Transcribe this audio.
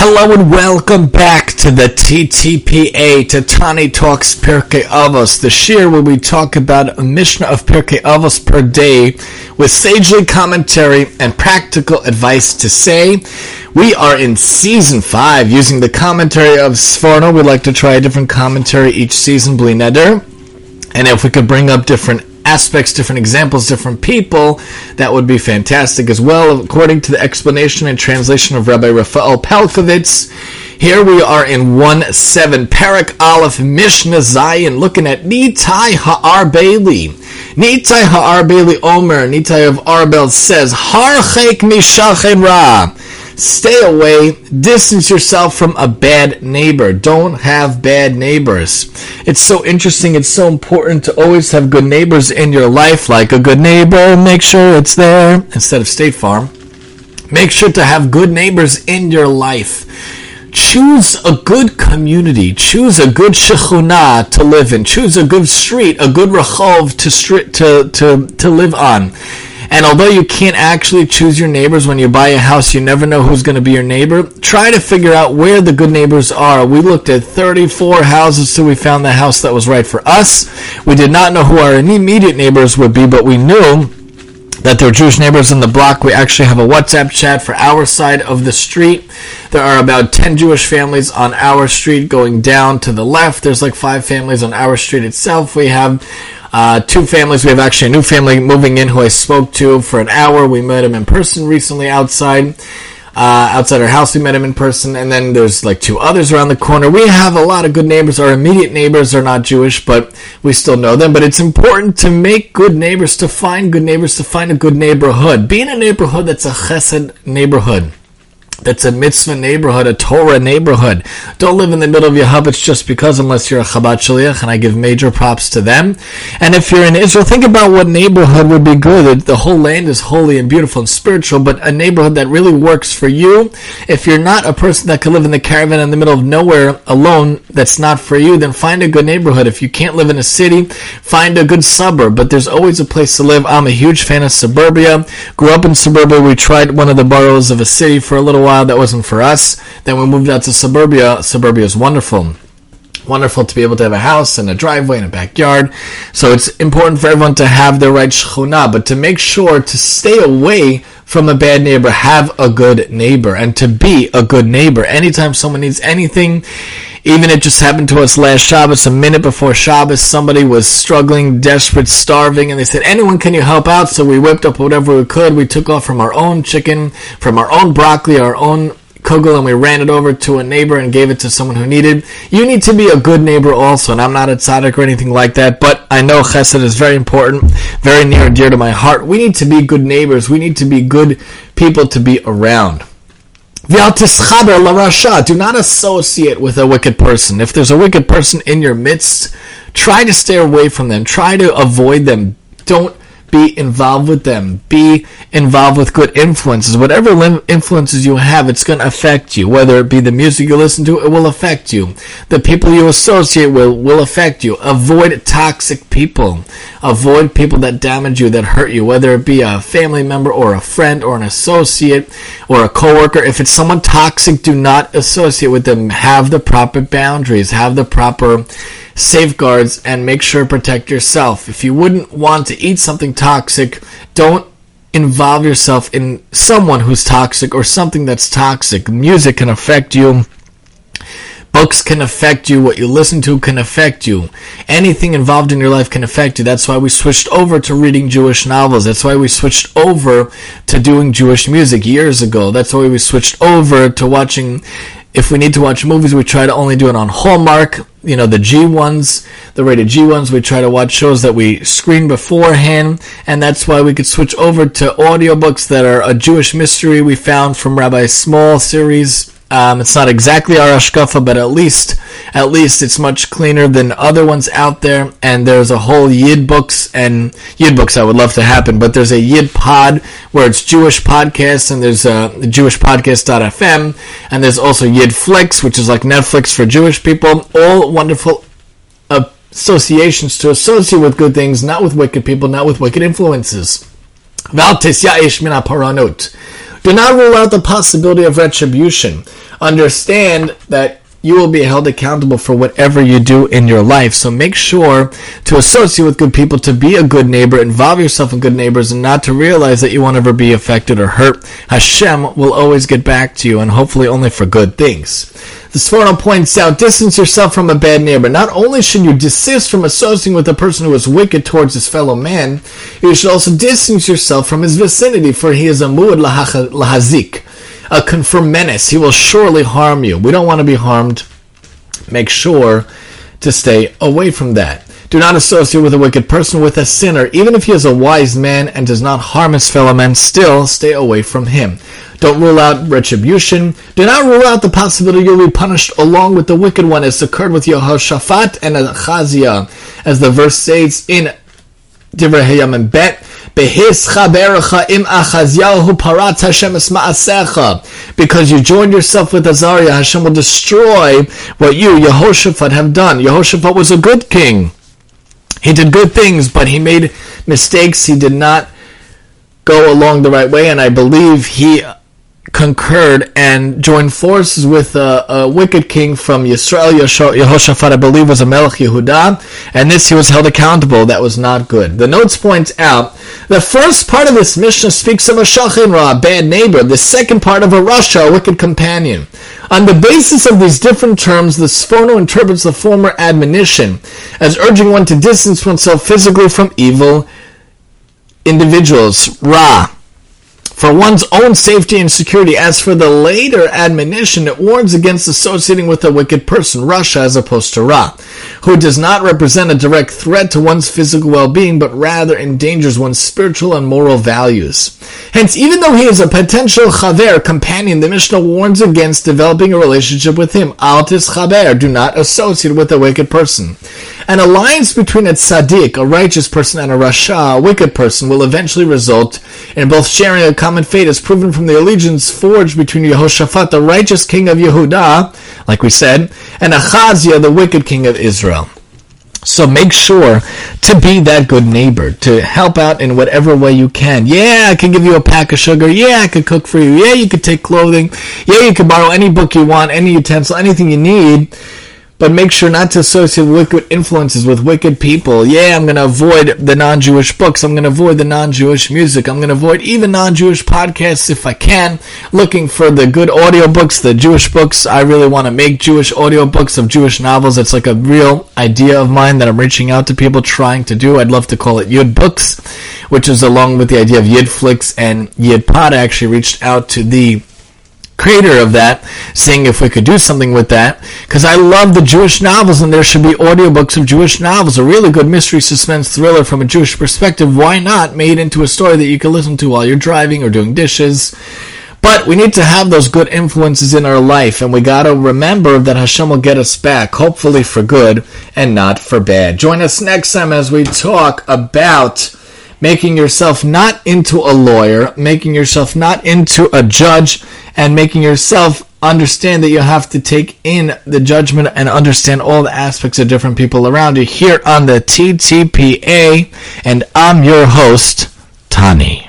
Hello and welcome back to the TTPA, to Tani Talks Pirkei Avos, the shiur where we talk about a Mishnah of Pirkei Avos per day with sagely commentary and practical advice to say. We are in season five using the commentary of Sforno. We'd like to try a different commentary each season, Bli Neder. And if we could bring up different aspects, different examples, different people, that would be fantastic as well. According to the explanation and translation of Rabbi Rafael Pelcovitz, here we are in 1 7, Perek Aleph Mishnah Zayin, looking at Nitai HaArbeli. Nitai HaArbeli Omer, Nitai of Arbel says, Harchek Mishachen Ra. Stay away, distance yourself from a bad neighbor. Don't have bad neighbors. It's so interesting, it's so important to always have good neighbors in your life, like a good neighbor, make sure it's there, instead of State Farm. Make sure to have good neighbors in your life. Choose a good community. Choose a good shechuna to live in. Choose a good street, a good rachov to, to, to, to live on and although you can't actually choose your neighbors when you buy a house, you never know who's going to be your neighbor. Try to figure out where the good neighbors are. We looked at 34 houses till we found the house that was right for us. We did not know who our immediate neighbors would be, but we knew that were Jewish neighbors in the block. We actually have a WhatsApp chat for our side of the street. There are about 10 Jewish families on our street going down to the left. There's like five families on our street itself. We have uh, two families. We have actually a new family moving in who I spoke to for an hour. We met him in person recently outside. Uh, outside our house, we met him in person, and then there's like two others around the corner. We have a lot of good neighbors. Our immediate neighbors are not Jewish, but we still know them. But it's important to make good neighbors, to find good neighbors, to find a good neighborhood. Be in a neighborhood that's a chesed neighborhood that's a mitzvah neighborhood, a Torah neighborhood. Don't live in the middle of your Yehupitz just because, unless you're a Chabad Shaliach, and I give major props to them. And if you're in Israel, think about what neighborhood would be good. The whole land is holy and beautiful and spiritual, but a neighborhood that really works for you. If you're not a person that can live in the caravan in the middle of nowhere alone, that's not for you, then find a good neighborhood. If you can't live in a city, find a good suburb, but there's always a place to live. I'm a huge fan of suburbia. Grew up in suburbia. We tried one of the boroughs of a city for a little while while that wasn't for us. Then we moved out to suburbia. Suburbia is wonderful. Wonderful to be able to have a house and a driveway and a backyard. So it's important for everyone to have the right shchuna, but to make sure to stay away from a bad neighbor, have a good neighbor, and to be a good neighbor. Anytime someone needs anything, even it just happened to us last Shabbos, a minute before Shabbos, somebody was struggling, desperate, starving, and they said, anyone, can you help out? So we whipped up whatever we could. We took off from our own chicken, from our own broccoli, our own kugel, and we ran it over to a neighbor and gave it to someone who needed. You need to be a good neighbor also, and I'm not a tzaddik or anything like that, but I know chesed is very important, very near and dear to my heart. We need to be good neighbors. We need to be good people to be around. Do not associate with a wicked person. If there's a wicked person in your midst, try to stay away from them. Try to avoid them. Don't be involved with them. Be involved with good influences. Whatever influences you have, it's going to affect you. Whether it be the music you listen to, it will affect you. The people you associate with will affect you. Avoid toxic people. Avoid people that damage you, that hurt you, whether it be a family member or a friend or an associate or a coworker. If it's someone toxic, do not associate with them. Have the proper boundaries. Have the proper safeguards and make sure to protect yourself. If you wouldn't want to eat something toxic, don't involve yourself in someone who's toxic or something that's toxic. Music can affect you. Books can affect you. What you listen to can affect you. Anything involved in your life can affect you. That's why we switched over to reading Jewish novels. That's why we switched over to doing Jewish music years ago. That's why we switched over to watching if we need to watch movies, we try to only do it on Hallmark. You know, the G ones, the rated G ones, we try to watch shows that we screen beforehand. And that's why we could switch over to audiobooks that are a Jewish mystery we found from Rabbi Small series um, it's not exactly our Ashkafa, but at least, at least it's much cleaner than other ones out there. And there's a whole Yid books and Yid books I would love to happen, but there's a Yid pod where it's Jewish podcasts and there's a JewishPodcast.fm and there's also Yid which is like Netflix for Jewish people. All wonderful associations to associate with good things, not with wicked people, not with wicked influences. Val paranut. Do not rule out the possibility of retribution. Understand that you will be held accountable for whatever you do in your life. So make sure to associate with good people, to be a good neighbor, involve yourself in good neighbors, and not to realize that you won't ever be affected or hurt. Hashem will always get back to you, and hopefully only for good things. The Sforno points out, distance yourself from a bad neighbor. Not only should you desist from associating with a person who is wicked towards his fellow man, you should also distance yourself from his vicinity, for he is a muad lahazik a confirmed menace. He will surely harm you. We don't want to be harmed. Make sure to stay away from that. Do not associate with a wicked person, with a sinner, even if he is a wise man and does not harm his fellow men, still stay away from him. Don't rule out retribution. Do not rule out the possibility you'll be punished along with the wicked one, as occurred with Yehoshaphat and Achaziah, as the verse says in Divrei Hayamim Bet. Because you joined yourself with Achaziah, Hashem will destroy what you, Yehoshaphat, have done. Yehoshaphat was a good king. He did good things, but he made mistakes. He did not go along the right way, and I believe he concurred and joined forces with a, a wicked king from Yisrael, Yehoshaphat, I believe, was a Melech Yehuda, and this he was held accountable. That was not good. The notes point out the first part of this Mishnah speaks of a Shachin Ra, a bad neighbor. The second part of a Rasha, a wicked companion. On the basis of these different terms, the Sforno interprets the former admonition as urging one to distance oneself physically from evil individuals. Ra, for one's own safety and security. As for the later admonition, it warns against associating with a wicked person, rasha as opposed to Ra, who does not represent a direct threat to one's physical well-being, but rather endangers one's spiritual and moral values. Hence, even though he is a potential chaver, companion, the Mishnah warns against developing a relationship with him. Al tischaber, do not associate with a wicked person. An alliance between a tzaddik, a righteous person, and a rasha, a wicked person, will eventually result in both sharing a common fate, as proven from the allegiance forged between Yehoshaphat, the righteous king of Yehuda, like we said, and Achaziah, the wicked king of Israel. So make sure to be that good neighbor, to help out in whatever way you can. Yeah, I can give you a pack of sugar. Yeah, I could cook for you. Yeah, you could take clothing. Yeah, you can borrow any book you want, any utensil, anything you need but make sure not to associate wicked influences with wicked people. Yeah, I'm going to avoid the non-Jewish books. I'm going to avoid the non-Jewish music. I'm going to avoid even non-Jewish podcasts if I can. Looking for the good audiobooks, the Jewish books. I really want to make Jewish audiobooks of Jewish novels. It's like a real idea of mine that I'm reaching out to people trying to do. I'd love to call it Yud Books, which is along with the idea of Yidflix and Yidpod. I actually reached out to the creator of that, seeing if we could do something with that. Because I love the Jewish novels, and there should be audiobooks of Jewish novels. A really good mystery suspense thriller from a Jewish perspective. Why not made into a story that you can listen to while you're driving or doing dishes? But we need to have those good influences in our life, and we got to remember that Hashem will get us back, hopefully for good and not for bad. Join us next time as we talk about making yourself not into a lawyer, making yourself not into a judge, and making yourself understand that you have to take in the judgment and understand all the aspects of different people around you here on the TTPA. And I'm your host, Tani.